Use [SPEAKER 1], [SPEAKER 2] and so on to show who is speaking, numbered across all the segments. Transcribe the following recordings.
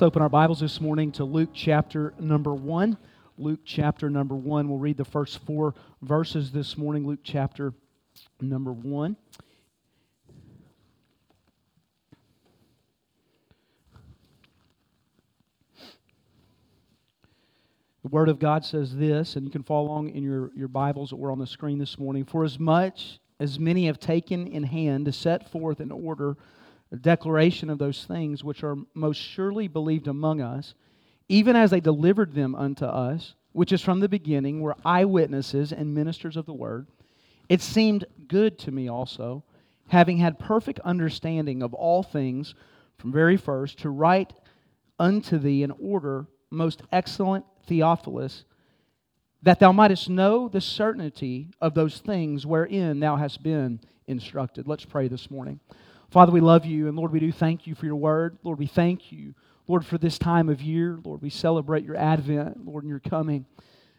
[SPEAKER 1] Let's open our Bibles this morning to Luke chapter number 1. Luke chapter number 1. We'll read the first four verses this morning. Luke chapter number 1. The Word of God says this, and you can follow along in your, your Bibles that were on the screen this morning. For as much as many have taken in hand to set forth in order a declaration of those things which are most surely believed among us, even as they delivered them unto us, which is from the beginning, were eyewitnesses and ministers of the word, it seemed good to me also, having had perfect understanding of all things from very first, to write unto thee in order, most excellent Theophilus, that thou mightest know the certainty of those things wherein thou hast been instructed. Let's pray this morning. Father, we love you, and Lord, we do thank you for your word. Lord, we thank you, Lord, for this time of year. Lord, we celebrate your advent, Lord, and your coming.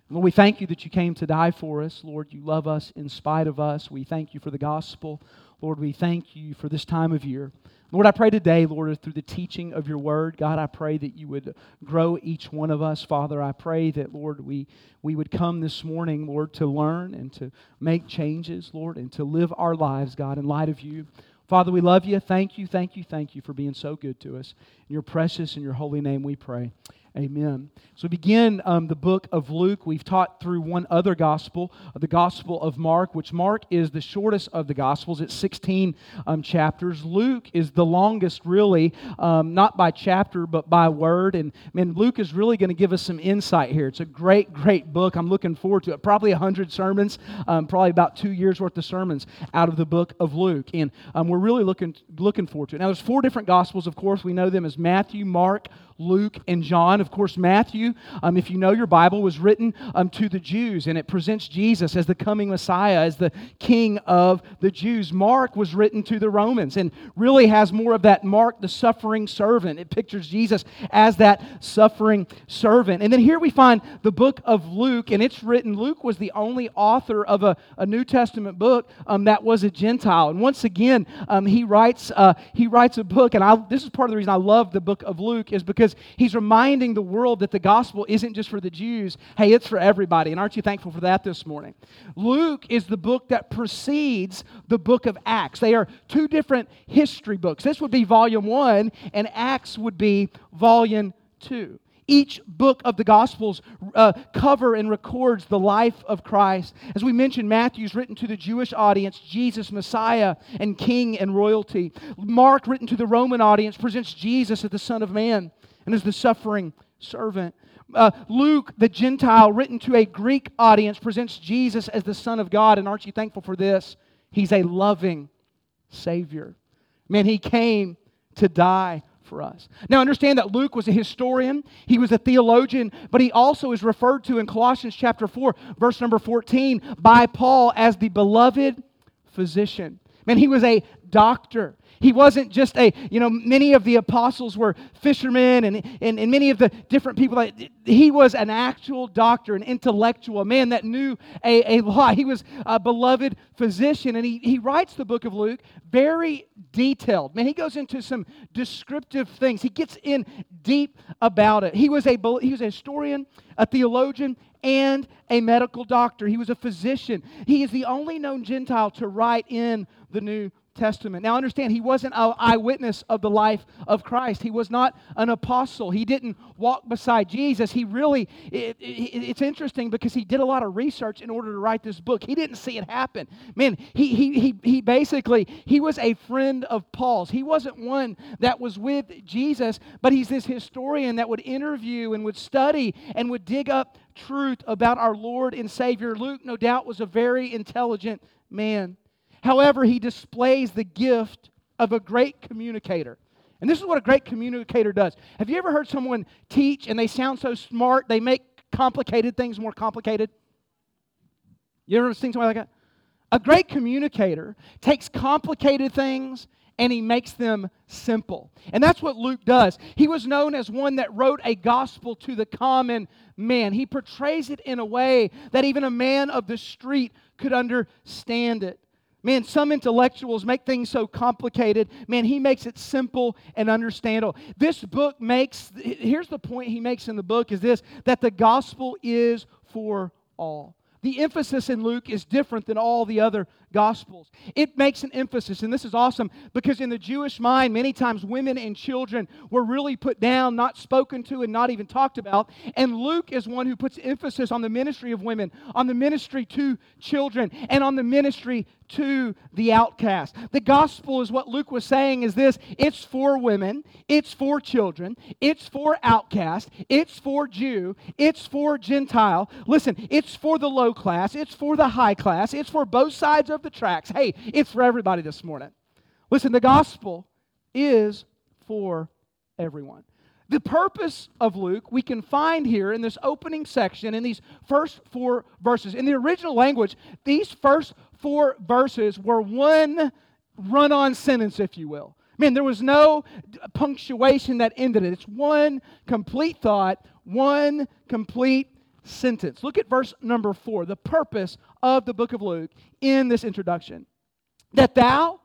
[SPEAKER 1] Lord, we thank you that you came to die for us. Lord, you love us in spite of us. We thank you for the gospel. Lord, we thank you for this time of year. Lord, I pray today, Lord, through the teaching of your word, God, I pray that you would grow each one of us. Father, I pray that, Lord, we, we would come this morning, Lord, to learn and to make changes, Lord, and to live our lives, God, in light of you. Father, we love you. Thank you, thank you, thank you for being so good to us. In your precious and your holy name we pray. Amen. So we begin um, the book of Luke. We've taught through one other gospel, the Gospel of Mark, which Mark is the shortest of the Gospels. It's 16 um, chapters. Luke is the longest, really, um, not by chapter, but by word. And man, Luke is really going to give us some insight here. It's a great, great book. I'm looking forward to it. Probably 100 sermons, um, probably about two years worth of sermons out of the book of Luke. And um, we're really looking, looking forward to it. Now, there's four different Gospels, of course. We know them as Matthew, Mark, Luke, and John. Of course, Matthew, um, if you know your Bible, was written um, to the Jews, and it presents Jesus as the coming Messiah, as the King of the Jews. Mark was written to the Romans, and really has more of that Mark, the suffering servant. It pictures Jesus as that suffering servant. And then here we find the book of Luke, and it's written, Luke was the only author of a, a New Testament book um, that was a Gentile. And once again, um, he, writes, uh, he writes a book, and I, this is part of the reason I love the book of Luke, is because because he's reminding the world that the gospel isn't just for the Jews. Hey, it's for everybody. And aren't you thankful for that this morning? Luke is the book that precedes the book of Acts. They are two different history books. This would be volume one, and Acts would be volume two. Each book of the Gospels uh, cover and records the life of Christ. As we mentioned, Matthew's written to the Jewish audience, Jesus, Messiah, and King and royalty. Mark, written to the Roman audience, presents Jesus as the Son of Man and as the suffering servant. Uh, Luke, the Gentile, written to a Greek audience, presents Jesus as the Son of God. And aren't you thankful for this? He's a loving Savior. Man, He came to die for us. Now, understand that Luke was a historian, he was a theologian, but he also is referred to in Colossians chapter 4, verse number 14, by Paul as the beloved physician. Man, he was a doctor. He wasn't just a, you know, many of the apostles were fishermen and, and, and many of the different people. That, he was an actual doctor, an intellectual, a man that knew a, a lot. He was a beloved physician. And he, he writes the book of Luke very detailed. Man, he goes into some descriptive things. He gets in deep about it. He was a, he was a historian, a theologian, and a medical doctor. He was a physician. He is the only known Gentile to write in the New Testament. Now, understand, he wasn't an eyewitness of the life of Christ. He was not an apostle. He didn't walk beside Jesus. He really, it, it, it's interesting because he did a lot of research in order to write this book. He didn't see it happen. Man, he, he, he, he basically, he was a friend of Paul's. He wasn't one that was with Jesus, but he's this historian that would interview and would study and would dig up truth about our Lord and Savior. Luke, no doubt, was a very intelligent man. However, he displays the gift of a great communicator. And this is what a great communicator does. Have you ever heard someone teach and they sound so smart, they make complicated things more complicated? You ever seen somebody like that? A great communicator takes complicated things and he makes them simple. And that's what Luke does. He was known as one that wrote a gospel to the common man. He portrays it in a way that even a man of the street could understand it. Man, some intellectuals make things so complicated. Man, he makes it simple and understandable. This book makes, here's the point he makes in the book is this that the gospel is for all. The emphasis in Luke is different than all the other Gospels. It makes an emphasis, and this is awesome because in the Jewish mind, many times women and children were really put down, not spoken to, and not even talked about. And Luke is one who puts emphasis on the ministry of women, on the ministry to children, and on the ministry to the outcast. The gospel is what Luke was saying is this it's for women, it's for children, it's for outcast, it's for Jew, it's for Gentile. Listen, it's for the low class, it's for the high class, it's for both sides of the tracks. Hey, it's for everybody this morning. Listen, the gospel is for everyone. The purpose of Luke we can find here in this opening section in these first four verses. In the original language, these first four verses were one run on sentence, if you will. Man, there was no punctuation that ended it. It's one complete thought, one complete sentence. Look at verse number four, the purpose of the book of Luke in this introduction. That thou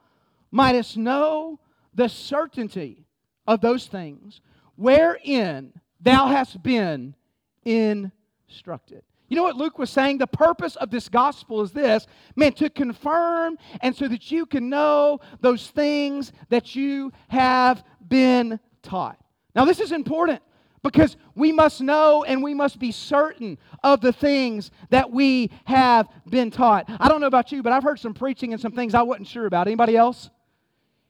[SPEAKER 1] mightest know the certainty of those things wherein thou hast been instructed. You know what Luke was saying? The purpose of this gospel is this man, to confirm and so that you can know those things that you have been taught. Now, this is important because we must know and we must be certain of the things that we have been taught. I don't know about you, but I've heard some preaching and some things I wasn't sure about. Anybody else?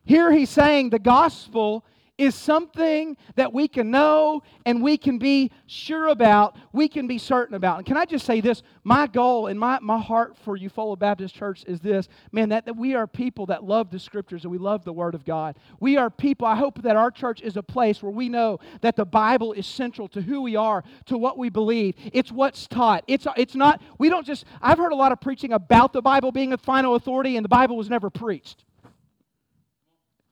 [SPEAKER 1] Here he's saying the gospel is something that we can know and we can be sure about, we can be certain about. And can I just say this? My goal and my, my heart for Eufaula Baptist Church is this man, that, that we are people that love the scriptures and we love the Word of God. We are people, I hope that our church is a place where we know that the Bible is central to who we are, to what we believe. It's what's taught. It's, it's not, we don't just, I've heard a lot of preaching about the Bible being a final authority and the Bible was never preached.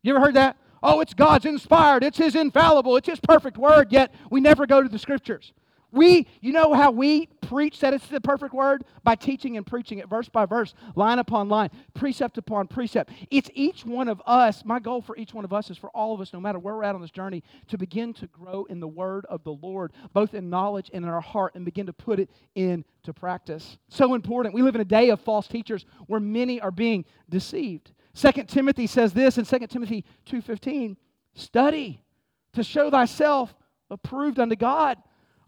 [SPEAKER 1] You ever heard that? Oh, it's God's inspired, it's His infallible, it's His perfect word, yet we never go to the scriptures. We, you know how we preach that it's the perfect word? By teaching and preaching it verse by verse, line upon line, precept upon precept. It's each one of us, my goal for each one of us is for all of us, no matter where we're at on this journey, to begin to grow in the word of the Lord, both in knowledge and in our heart, and begin to put it into practice. So important. We live in a day of false teachers where many are being deceived. Second Timothy says this in 2 Timothy 2:15, study to show thyself approved unto God,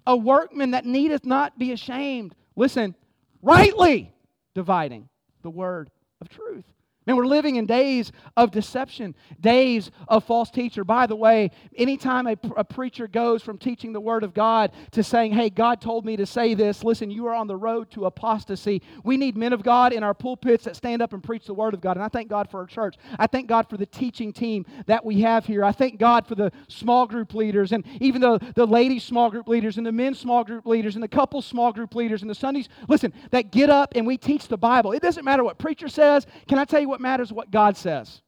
[SPEAKER 1] a workman that needeth not be ashamed. Listen, rightly dividing the word of truth. Man, we're living in days of deception, days of false teacher. By the way, anytime a, a, preacher goes from teaching the Word of God to saying, hey, God told me to say this, listen, you are on the road to apostasy. We need men of God in our pulpits that stand up and preach the Word of God. And I thank God for our church. I thank God for the teaching team that we have here. I thank God for the small group leaders and even the, the ladies' small group leaders and the men's small group leaders and the couple small group leaders and the Sundays, listen, that get up and we teach the Bible. It doesn't matter what preacher says. Can I tell you what what matters what God says.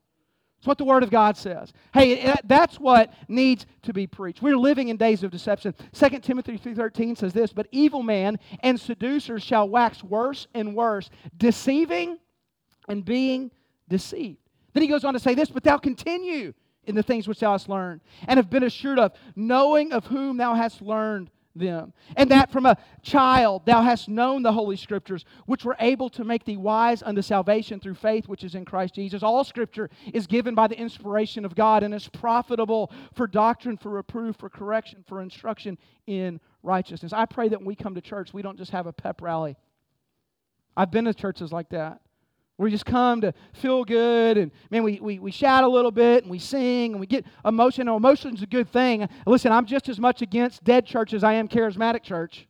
[SPEAKER 1] It's what the Word of God says. Hey, that's what needs to be preached. We're living in days of deception. 2 Timothy 3.13 says this, But evil man and seducers shall wax worse and worse, deceiving and being deceived. Then he goes on to say this, But thou continue in the things which thou hast learned, and have been assured of, knowing of whom thou hast learned them. And that from a child thou hast known the Holy Scriptures, which were able to make thee wise unto salvation through faith which is in Christ Jesus. All Scripture is given by the inspiration of God and is profitable for doctrine, for reproof, for correction, for instruction in righteousness. I pray that when we come to church, we don't just have a pep rally. I've been to churches like that. We just come to feel good and man, we, we, we shout a little bit and we sing and we get emotion. Emotion's a good thing. Listen, I'm just as much against dead church as I am charismatic church.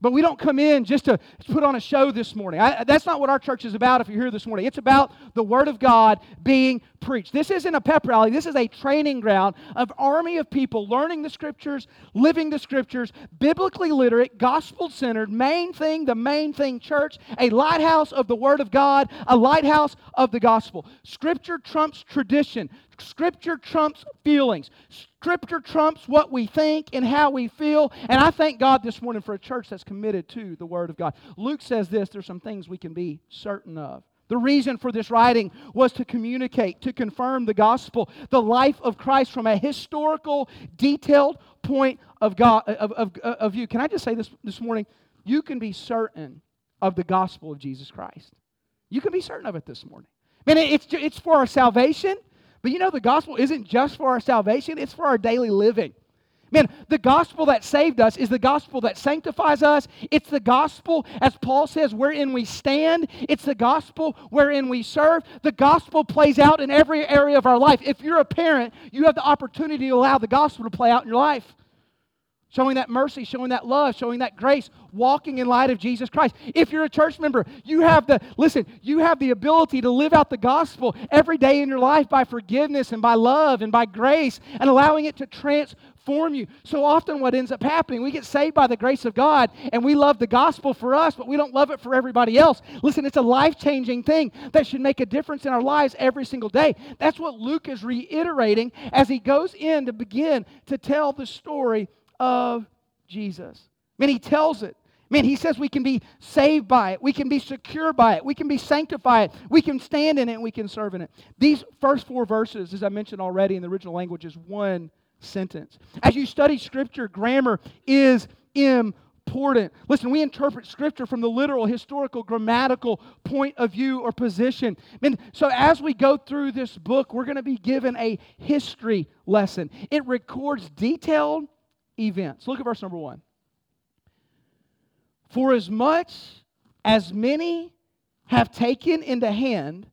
[SPEAKER 1] But we don't come in just to put on a show this morning. I, that's not what our church is about if you're here this morning. It's about the Word of God being preached. This isn't a pep rally. This is a training ground of army of people learning the Scriptures, living the Scriptures, biblically literate, gospel-centered, main thing, the main thing church, a lighthouse of the Word of God, a lighthouse of the gospel. Scripture trumps tradition. Scripture trumps feelings. Scripture trumps what we think and how we feel. And I thank God this morning for a church that's committed to the Word of God. Luke says this there's some things we can be certain of. The reason for this writing was to communicate, to confirm the gospel, the life of Christ from a historical, detailed point of, God, of, of, of view. Can I just say this this morning? You can be certain of the gospel of Jesus Christ. You can be certain of it this morning. Man, it's, it's for our salvation, but you know the gospel isn't just for our salvation, it's for our daily living. Man, the gospel that saved us is the gospel that sanctifies us. It's the gospel, as Paul says, wherein we stand. It's the gospel wherein we serve. The gospel plays out in every area of our life. If you're a parent, you have the opportunity to allow the gospel to play out in your life showing that mercy, showing that love, showing that grace, walking in light of Jesus Christ. If you're a church member, you have the, listen, you have the ability to live out the gospel every day in your life by forgiveness and by love and by grace and allowing it to transform you. So often, what ends up happening, we get saved by the grace of God and we love the gospel for us, but we don't love it for everybody else. Listen, it's a life changing thing that should make a difference in our lives every single day. That's what Luke is reiterating as he goes in to begin to tell the story of Jesus. Man, he tells it. Man, he says we can be saved by it. We can be secure by it. We can be sanctified. We can stand in it and we can serve in it. These first four verses, as I mentioned already in the original language, is one sentence. As you study Scripture, grammar is important. Listen, we interpret Scripture from the literal, historical, grammatical point of view or position. Man, so as we go through this book, we're going to be given a history lesson. It records detailed events. Look at verse number one. For as much as many have taken into hand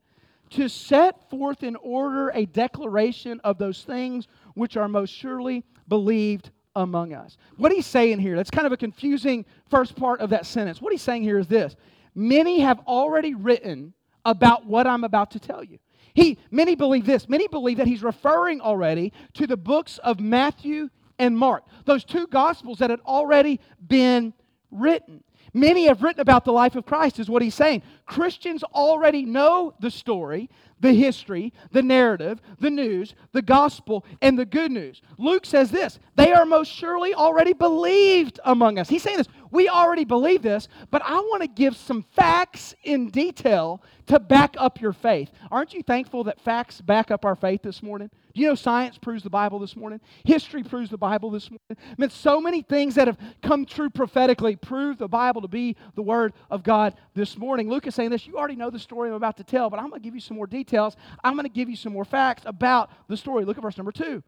[SPEAKER 1] to set forth in order a declaration of those things which are most surely believed among us. What he's saying here, that's kind of a confusing first part of that sentence. What he's saying here is this Many have already written about what I'm about to tell you. He, many believe this. Many believe that he's referring already to the books of Matthew and Mark, those two gospels that had already been written. Many have written about the life of Christ, is what he's saying. Christians already know the story, the history, the narrative, the news, the gospel, and the good news. Luke says this they are most surely already believed among us. He's saying this. We already believe this, but I want to give some facts in detail to back up your faith. Aren't you thankful that facts back up our faith this morning? Do you know science proves the Bible this morning? History proves the Bible this morning. I mean, so many things that have come true prophetically prove the Bible to be the Word of God this morning. Luke is saying this. You already know the story I'm about to tell, but I'm going to give you some more details. I'm going to give you some more facts about the story. Look at verse number two.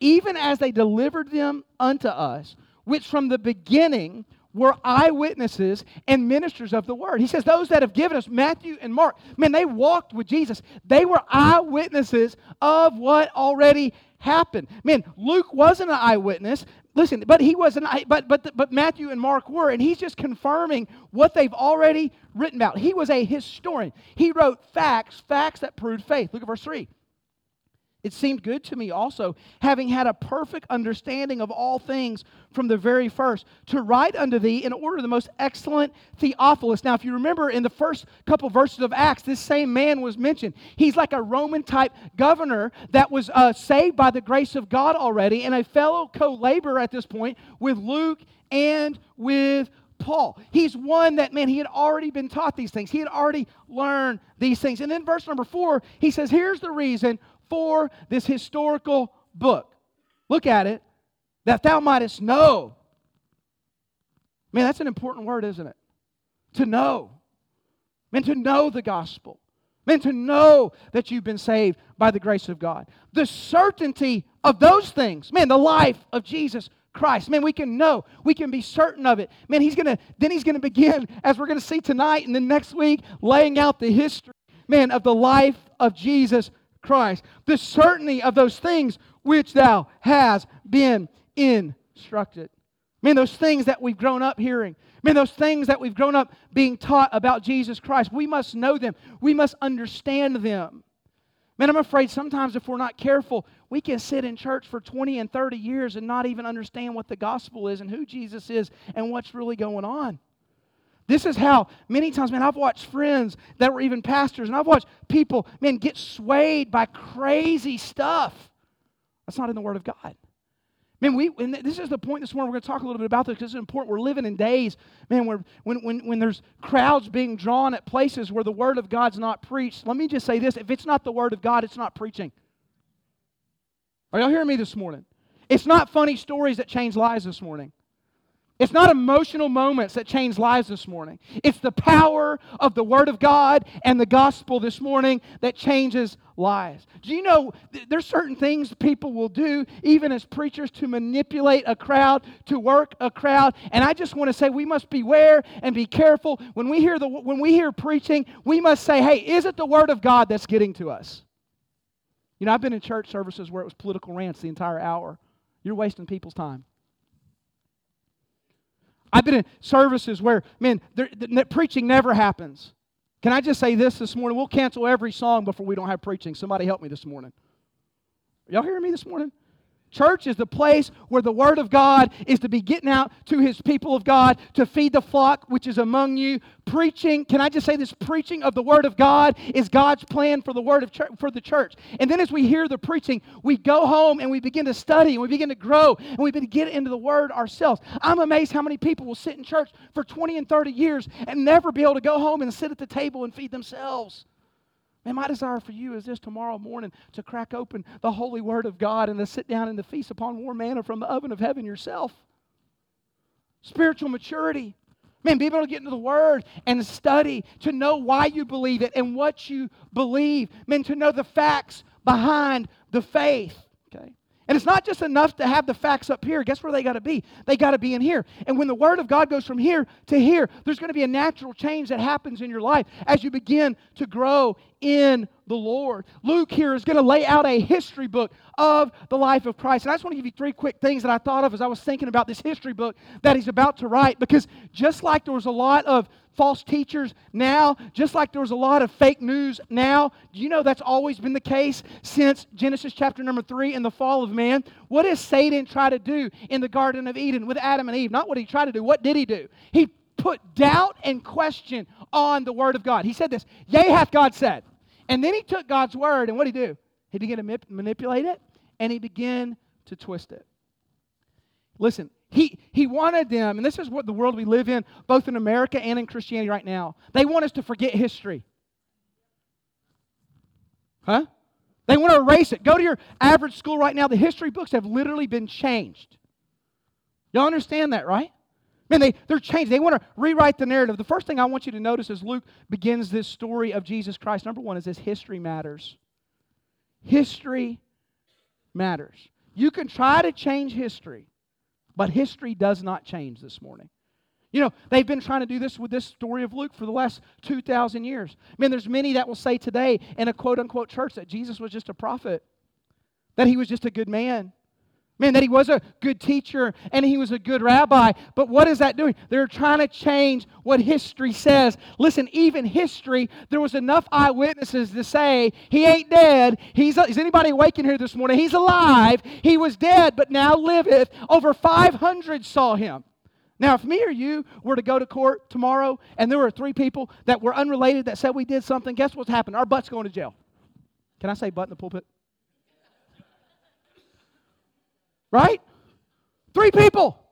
[SPEAKER 1] Even as they delivered them unto us, which from the beginning were eyewitnesses and ministers of the word. He says, Those that have given us, Matthew and Mark, man, they walked with Jesus. They were eyewitnesses of what already happened. Man, Luke wasn't an eyewitness. Listen, but he was an but but but Matthew and Mark were, and he's just confirming what they've already written about. He was a historian. He wrote facts, facts that proved faith. Look at verse 3. It seemed good to me also, having had a perfect understanding of all things from the very first, to write unto thee in order the most excellent Theophilus. Now, if you remember in the first couple verses of Acts, this same man was mentioned. He's like a Roman type governor that was uh, saved by the grace of God already, and a fellow co laborer at this point with Luke and with Paul. He's one that, man, he had already been taught these things. He had already learned these things. And then verse number four, he says, Here's the reason for this historical book. Look at it, that thou mightest know. Man, that's an important word, isn't it? To know. Man, to know the gospel. Man, to know that you've been saved by the grace of God. The certainty of those things. Man, the life of Jesus Christ. Man, we can know. We can be certain of it. Man, he's gonna then he's gonna begin, as we're gonna see tonight and then next week, laying out the history, man, of the life of Jesus Christ, the certainty of those things which thou hast been instructed. Man, those things that we've grown up hearing, man, those things that we've grown up being taught about Jesus Christ, we must know them. We must understand them. Man, I'm afraid sometimes if we're not careful, we can sit in church for 20 and 30 years and not even understand what the gospel is and who Jesus is and what's really going on. This is how many times, man, I've watched friends that were even pastors, and I've watched people, man, get swayed by crazy stuff. That's not in the Word of God. Man, we and this is the point this morning. We're going to talk a little bit about this because it's important. We're living in days, man, where when, when, when there's crowds being drawn at places where the word of God's not preached. Let me just say this: if it's not the word of God, it's not preaching. Are y'all hearing me this morning? It's not funny stories that change lives this morning. It's not emotional moments that change lives this morning. It's the power of the Word of God and the gospel this morning that changes lives. Do you know there's certain things people will do, even as preachers, to manipulate a crowd, to work a crowd? And I just want to say we must beware and be careful. When we hear, the, when we hear preaching, we must say, hey, is it the Word of God that's getting to us? You know, I've been in church services where it was political rants the entire hour. You're wasting people's time. I've been in services where, man, the, preaching never happens. Can I just say this this morning? We'll cancel every song before we don't have preaching. Somebody help me this morning. Y'all hearing me this morning? Church is the place where the Word of God is to be getting out to His people of God to feed the flock which is among you. Preaching, can I just say this? Preaching of the Word of God is God's plan for the Word of church, for the church. And then as we hear the preaching, we go home and we begin to study and we begin to grow and we begin to get into the Word ourselves. I'm amazed how many people will sit in church for 20 and 30 years and never be able to go home and sit at the table and feed themselves. Man, my desire for you is this tomorrow morning to crack open the holy word of God and to sit down and to feast upon warm manna from the oven of heaven yourself. Spiritual maturity. Man, be able to get into the Word and study to know why you believe it and what you believe. Man, to know the facts behind the faith. Okay? And it's not just enough to have the facts up here. Guess where they got to be? They got to be in here. And when the Word of God goes from here to here, there's going to be a natural change that happens in your life as you begin to grow in the Lord. Luke here is going to lay out a history book of the life of Christ. And I just want to give you three quick things that I thought of as I was thinking about this history book that he's about to write. Because just like there was a lot of false teachers now, just like there was a lot of fake news now. Do you know that's always been the case since Genesis chapter number three and the fall of man? What does Satan try to do in the Garden of Eden with Adam and Eve? Not what he tried to do, what did he do? He put doubt and question on the word of God. He said this, Yea, hath God said. And then he took God's word, and what did he do? He began to manipulate it, and he began to twist it. Listen, he, he wanted them, and this is what the world we live in, both in America and in Christianity right now. They want us to forget history. Huh? They want to erase it. Go to your average school right now. The history books have literally been changed. Y'all understand that, right? Man, they, they're changed. They want to rewrite the narrative. The first thing I want you to notice as Luke begins this story of Jesus Christ, number one, is this history matters. History matters. You can try to change history, but history does not change this morning. You know, they've been trying to do this with this story of Luke for the last 2,000 years. I mean, there's many that will say today in a quote unquote church that Jesus was just a prophet, that he was just a good man. Man, that he was a good teacher and he was a good rabbi. But what is that doing? They're trying to change what history says. Listen, even history, there was enough eyewitnesses to say he ain't dead. He's, is anybody awake in here this morning? He's alive. He was dead, but now liveth. Over 500 saw him. Now, if me or you were to go to court tomorrow and there were three people that were unrelated that said we did something, guess what's happened? Our butt's going to jail. Can I say butt in the pulpit? Right? Three people.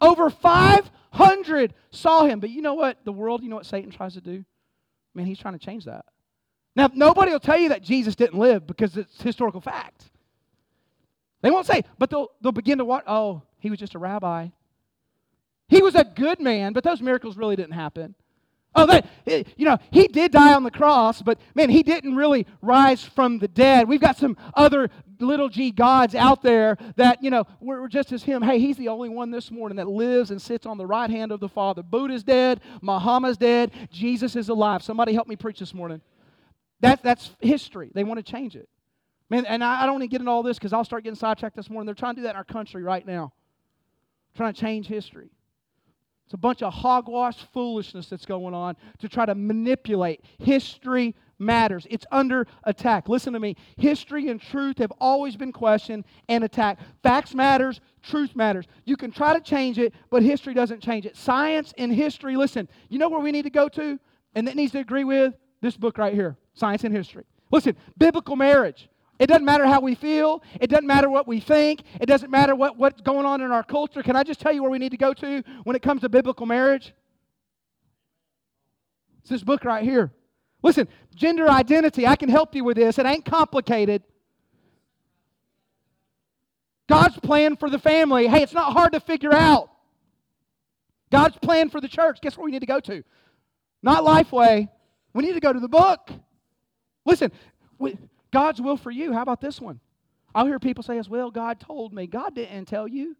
[SPEAKER 1] Over 500 saw him. But you know what? The world, you know what Satan tries to do? Man, he's trying to change that. Now, nobody will tell you that Jesus didn't live because it's historical fact. They won't say, but they'll, they'll begin to watch. Oh, he was just a rabbi. He was a good man, but those miracles really didn't happen. Oh, that, eh, you know, he did die on the cross, but man, he didn't really rise from the dead. We've got some other little g gods out there that, you know, we're just as him. Hey, he's the only one this morning that lives and sits on the right hand of the Father. Buddha's dead, Muhammad's dead, Jesus is alive. Somebody help me preach this morning. That, that's history. They want to change it. Man, and I, I don't want to get into all this because I'll start getting sidetracked this morning. They're trying to do that in our country right now, trying to change history. It's a bunch of hogwash foolishness that's going on to try to manipulate. History matters. It's under attack. Listen to me. History and truth have always been questioned and attacked. Facts matters, truth matters. You can try to change it, but history doesn't change it. Science and history, listen, you know where we need to go to? And that needs to agree with this book right here, Science and History. Listen, biblical marriage. It doesn't matter how we feel. It doesn't matter what we think. It doesn't matter what, what's going on in our culture. Can I just tell you where we need to go to when it comes to biblical marriage? It's this book right here. Listen, gender identity, I can help you with this. It ain't complicated. God's plan for the family, hey, it's not hard to figure out. God's plan for the church, guess where we need to go to? Not Lifeway. We need to go to the book. Listen, God's will for you. How about this one? I'll hear people say as well, God told me. God didn't tell you.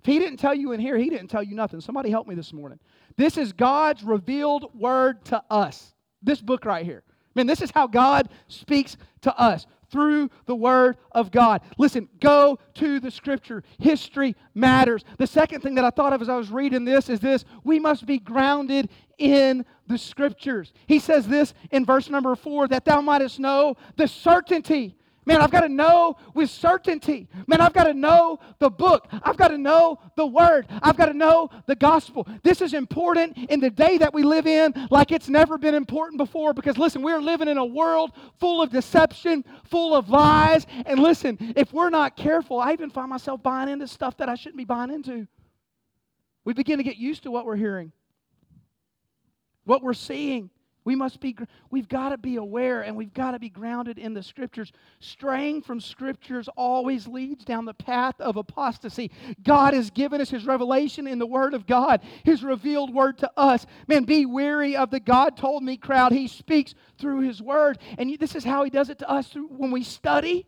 [SPEAKER 1] If He didn't tell you in here, He didn't tell you nothing. Somebody help me this morning. This is God's revealed word to us. This book right here. Man, this is how God speaks to us through the Word of God. Listen, go to the Scripture. History matters. The second thing that I thought of as I was reading this is this we must be grounded in the Scriptures. He says this in verse number four that thou mightest know the certainty Man, I've got to know with certainty. Man, I've got to know the book. I've got to know the word. I've got to know the gospel. This is important in the day that we live in like it's never been important before because, listen, we're living in a world full of deception, full of lies. And listen, if we're not careful, I even find myself buying into stuff that I shouldn't be buying into. We begin to get used to what we're hearing, what we're seeing. We must be, we've got to be aware and we've got to be grounded in the scriptures. Straying from scriptures always leads down the path of apostasy. God has given us his revelation in the word of God, his revealed word to us. Man, be weary of the God told me crowd. He speaks through his word. And this is how he does it to us through, when we study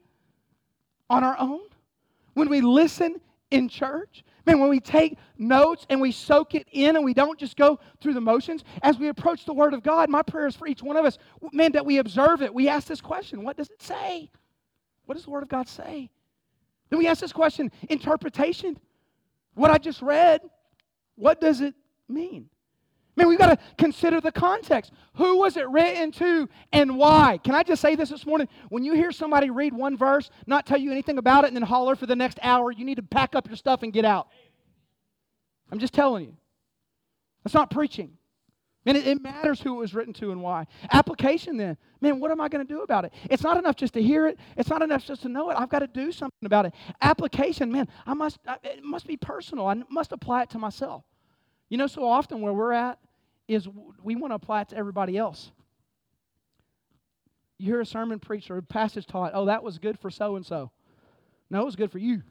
[SPEAKER 1] on our own, when we listen in church, Man, when we take notes and we soak it in and we don't just go through the motions, as we approach the Word of God, my prayer is for each one of us, man, that we observe it. We ask this question what does it say? What does the Word of God say? Then we ask this question interpretation. What I just read, what does it mean? Man, we've got to consider the context. Who was it written to and why? Can I just say this this morning? When you hear somebody read one verse, not tell you anything about it, and then holler for the next hour, you need to pack up your stuff and get out. I'm just telling you. That's not preaching. Man, it, it matters who it was written to and why. Application then. Man, what am I going to do about it? It's not enough just to hear it. It's not enough just to know it. I've got to do something about it. Application, man, I must, it must be personal. I must apply it to myself. You know, so often where we're at is we want to apply it to everybody else. You hear a sermon preached or a passage taught, oh, that was good for so and so. No, it was good for you.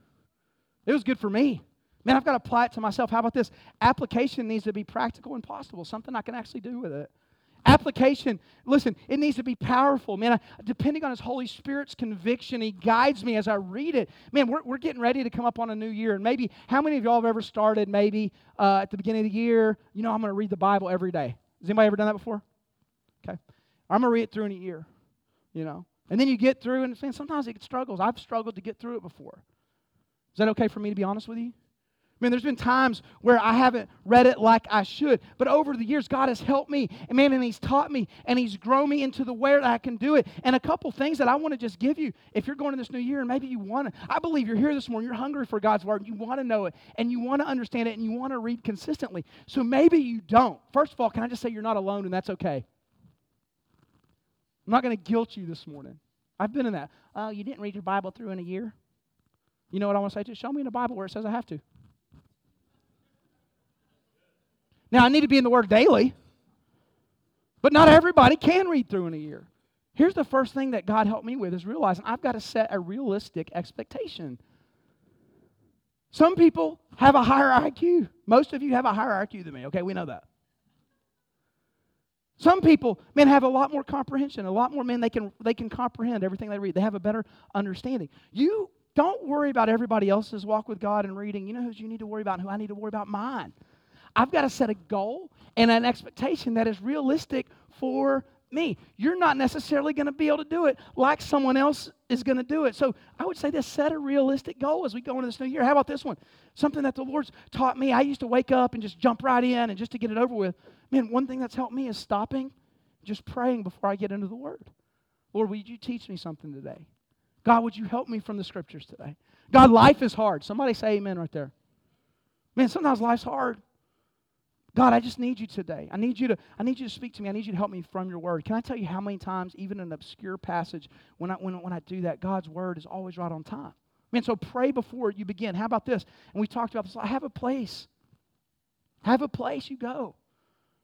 [SPEAKER 1] It was good for me. Man, I've got to apply it to myself. How about this? Application needs to be practical and possible, something I can actually do with it. Application, listen, it needs to be powerful. Man, I, depending on His Holy Spirit's conviction, He guides me as I read it. Man, we're, we're getting ready to come up on a new year. And maybe, how many of y'all have ever started maybe uh, at the beginning of the year, you know, I'm going to read the Bible every day? Has anybody ever done that before? Okay. I'm going to read it through in a year, you know. And then you get through, and sometimes it struggles. I've struggled to get through it before. Is that okay for me to be honest with you? Man, there's been times where I haven't read it like I should, but over the years, God has helped me, and man, and He's taught me, and He's grown me into the way that I can do it. And a couple things that I want to just give you, if you're going to this new year, and maybe you want to, I believe you're here this morning, you're hungry for God's word, you want to know it, and you want to understand it, and you want to read consistently. So maybe you don't. First of all, can I just say you're not alone, and that's okay. I'm not going to guilt you this morning. I've been in that. Oh, you didn't read your Bible through in a year? You know what I want to say? Just show me in the Bible where it says I have to. Now, I need to be in the Word daily, but not everybody can read through in a year. Here's the first thing that God helped me with is realizing I've got to set a realistic expectation. Some people have a higher IQ. Most of you have a higher IQ than me, okay? We know that. Some people, man, have a lot more comprehension, a lot more, man, they can, they can comprehend everything they read. They have a better understanding. You don't worry about everybody else's walk with God and reading. You know who you need to worry about and who I need to worry about? Mine. I've got to set a goal and an expectation that is realistic for me. You're not necessarily going to be able to do it like someone else is going to do it. So I would say this set a realistic goal as we go into this new year. How about this one? Something that the Lord's taught me. I used to wake up and just jump right in and just to get it over with. Man, one thing that's helped me is stopping, just praying before I get into the Word. Lord, would you teach me something today? God, would you help me from the scriptures today? God, life is hard. Somebody say amen right there. Man, sometimes life's hard. God, I just need you today. I need you to, I need you to speak to me. I need you to help me from your word. Can I tell you how many times, even in an obscure passage, when I, when, when I do that, God's word is always right on time. Man, so pray before you begin. How about this? And we talked about this. I have a place. Have a place you go.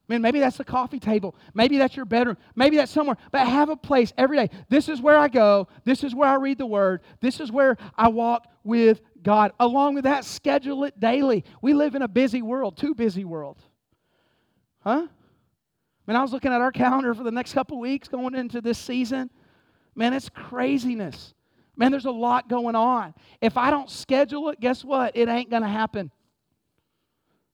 [SPEAKER 1] Man, maybe that's the coffee table. Maybe that's your bedroom. Maybe that's somewhere. But have a place every day. This is where I go. This is where I read the word. This is where I walk with God. Along with that, schedule it daily. We live in a busy world, too busy world. Huh? Man, I was looking at our calendar for the next couple weeks going into this season. Man, it's craziness. Man, there's a lot going on. If I don't schedule it, guess what? It ain't going to happen.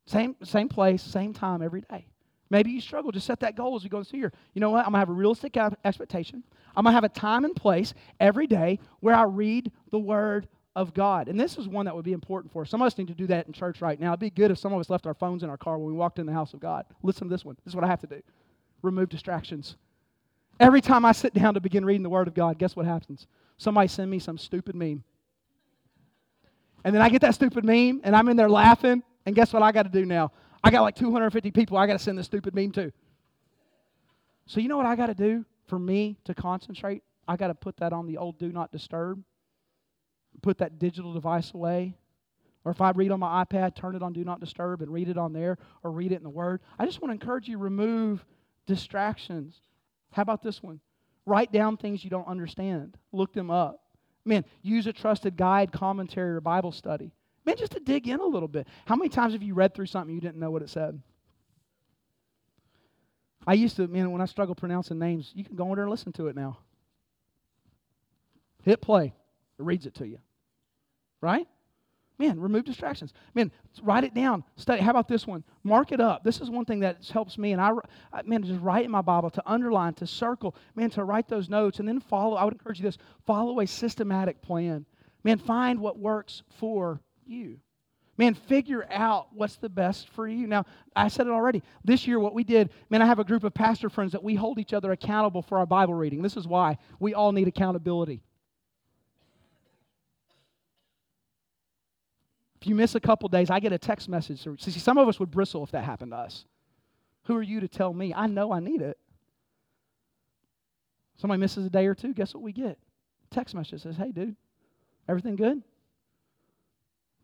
[SPEAKER 1] Same, same place, same time every day. Maybe you struggle. Just set that goal as we go through here. You know what? I'm going to have a realistic expectation. I'm going to have a time and place every day where I read the Word of God. And this is one that would be important for us. Some of us need to do that in church right now. It'd be good if some of us left our phones in our car when we walked in the house of God. Listen to this one. This is what I have to do remove distractions. Every time I sit down to begin reading the Word of God, guess what happens? Somebody send me some stupid meme. And then I get that stupid meme, and I'm in there laughing, and guess what I got to do now? I got like 250 people I got to send this stupid meme to. So, you know what I got to do for me to concentrate? I got to put that on the old do not disturb, put that digital device away. Or if I read on my iPad, turn it on do not disturb and read it on there or read it in the Word. I just want to encourage you remove distractions. How about this one? Write down things you don't understand, look them up. Man, use a trusted guide, commentary, or Bible study. Man, just to dig in a little bit. How many times have you read through something you didn't know what it said? I used to, man, when I struggle pronouncing names, you can go in there and listen to it now. Hit play, it reads it to you. Right? Man, remove distractions. Man, write it down. Study. How about this one? Mark it up. This is one thing that helps me. And I, man, just write in my Bible to underline, to circle, man, to write those notes, and then follow. I would encourage you this: follow a systematic plan. Man, find what works for you. Man, figure out what's the best for you. Now, I said it already. This year, what we did, man, I have a group of pastor friends that we hold each other accountable for our Bible reading. This is why we all need accountability. You miss a couple days, I get a text message. See, some of us would bristle if that happened to us. Who are you to tell me? I know I need it. Somebody misses a day or two, guess what we get? Text message says, hey, dude, everything good?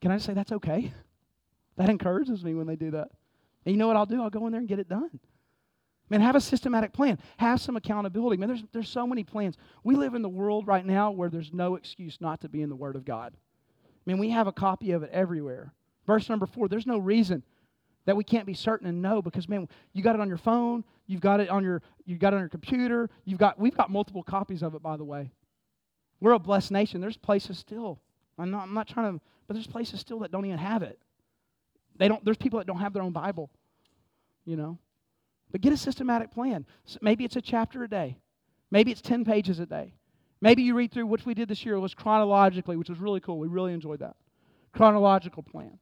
[SPEAKER 1] Can I just say that's okay? That encourages me when they do that. And you know what I'll do? I'll go in there and get it done. Man, have a systematic plan. Have some accountability. Man, there's, there's so many plans. We live in the world right now where there's no excuse not to be in the Word of God. I mean, we have a copy of it everywhere. Verse number four, there's no reason that we can't be certain and know because man, you got it on your phone, you've got it on your you've got it on your computer, you've got we've got multiple copies of it, by the way. We're a blessed nation. There's places still. I'm not, I'm not trying to, but there's places still that don't even have it. They don't, there's people that don't have their own Bible, you know. But get a systematic plan. Maybe it's a chapter a day. Maybe it's 10 pages a day. Maybe you read through, which we did this year, was chronologically, which was really cool. We really enjoyed that. Chronological plan.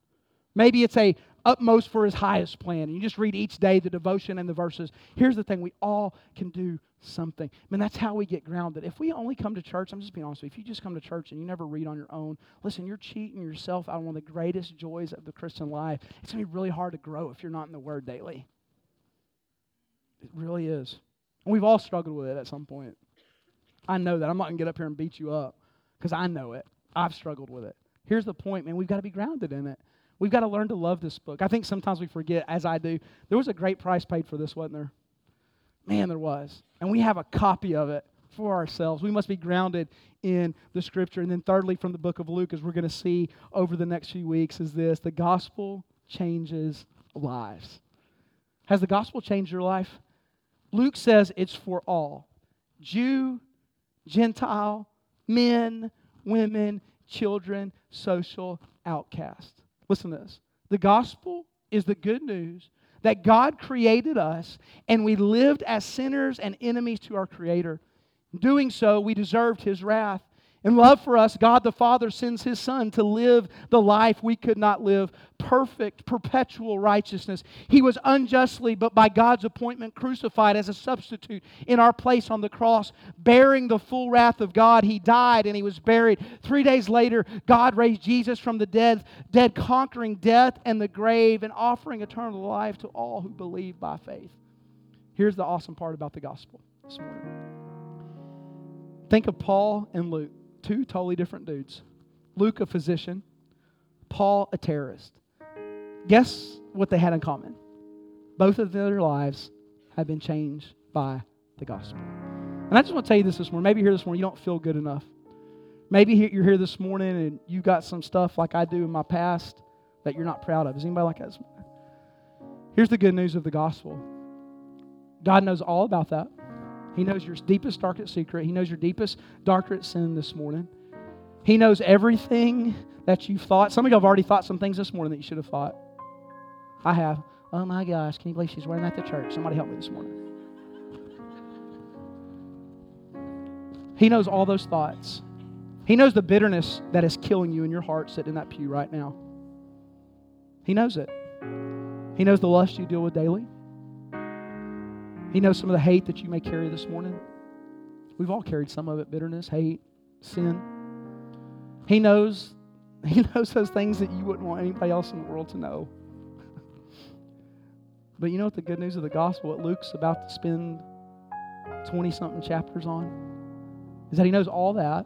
[SPEAKER 1] Maybe it's a utmost for his highest plan. And you just read each day the devotion and the verses. Here's the thing we all can do something. I mean, that's how we get grounded. If we only come to church, I'm just being honest with you, if you just come to church and you never read on your own, listen, you're cheating yourself out of one of the greatest joys of the Christian life. It's going to be really hard to grow if you're not in the Word daily. It really is. And we've all struggled with it at some point. I know that. I'm not going to get up here and beat you up because I know it. I've struggled with it. Here's the point, man. We've got to be grounded in it. We've got to learn to love this book. I think sometimes we forget, as I do, there was a great price paid for this, wasn't there? Man, there was. And we have a copy of it for ourselves. We must be grounded in the scripture. And then, thirdly, from the book of Luke, as we're going to see over the next few weeks, is this the gospel changes lives. Has the gospel changed your life? Luke says it's for all Jew, Gentile, men, women, children, social outcasts. Listen to this. The gospel is the good news that God created us and we lived as sinners and enemies to our Creator. In doing so, we deserved His wrath. In love for us, God the Father sends His Son to live the life we could not live perfect, perpetual righteousness. He was unjustly, but by God's appointment, crucified as a substitute in our place on the cross, bearing the full wrath of God. He died and He was buried. Three days later, God raised Jesus from the dead, dead conquering death and the grave and offering eternal life to all who believe by faith. Here's the awesome part about the gospel this morning. Think of Paul and Luke two totally different dudes. Luke, a physician, Paul, a terrorist. Guess what they had in common? Both of their lives had been changed by the gospel. And I just want to tell you this this morning. Maybe here this morning, you don't feel good enough. Maybe you're here this morning and you've got some stuff like I do in my past that you're not proud of. Is anybody like that? Here's the good news of the gospel God knows all about that. He knows your deepest, darkest secret. He knows your deepest, darkest sin this morning. He knows everything that you've thought. Some of you have already thought some things this morning that you should have thought. I have. Oh my gosh, can you believe she's wearing that to church? Somebody help me this morning. He knows all those thoughts. He knows the bitterness that is killing you in your heart sitting in that pew right now. He knows it. He knows the lust you deal with daily. He knows some of the hate that you may carry this morning. We've all carried some of it bitterness, hate, sin. He knows he knows those things that you wouldn't want anybody else in the world to know. but you know what the good news of the gospel, what Luke's about to spend 20 something chapters on, is that he knows all that,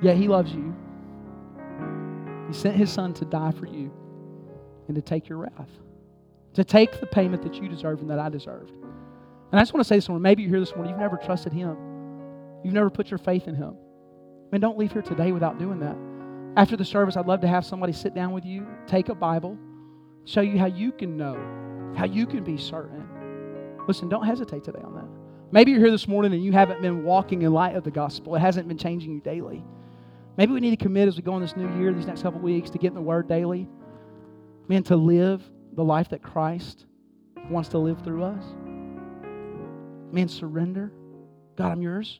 [SPEAKER 1] yet he loves you. He sent his son to die for you and to take your wrath to take the payment that you deserve and that I deserved. And I just want to say this morning, maybe you're here this morning, you've never trusted Him. You've never put your faith in Him. Man, don't leave here today without doing that. After the service, I'd love to have somebody sit down with you, take a Bible, show you how you can know, how you can be certain. Listen, don't hesitate today on that. Maybe you're here this morning and you haven't been walking in light of the gospel. It hasn't been changing you daily. Maybe we need to commit as we go in this new year, these next couple weeks, to get in the Word daily. Man, to live the life that Christ wants to live through us? Man, surrender. God, I'm yours.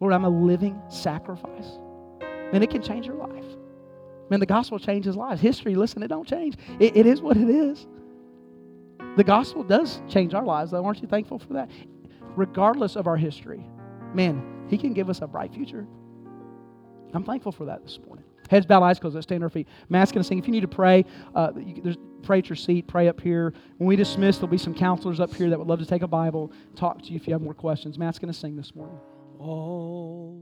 [SPEAKER 1] Lord, I'm a living sacrifice. Man, it can change your life. Man, the gospel changes lives. History, listen, it don't change. It, it is what it is. The gospel does change our lives, though. Aren't you thankful for that? Regardless of our history, man, He can give us a bright future. I'm thankful for that this morning. Heads bowed, eyes closed. Let's stand on our feet. Matt's going to sing. If you need to pray, uh, you, pray at your seat, pray up here. When we dismiss, there'll be some counselors up here that would love to take a Bible, talk to you if you have more questions. Matt's going to sing this morning. Oh.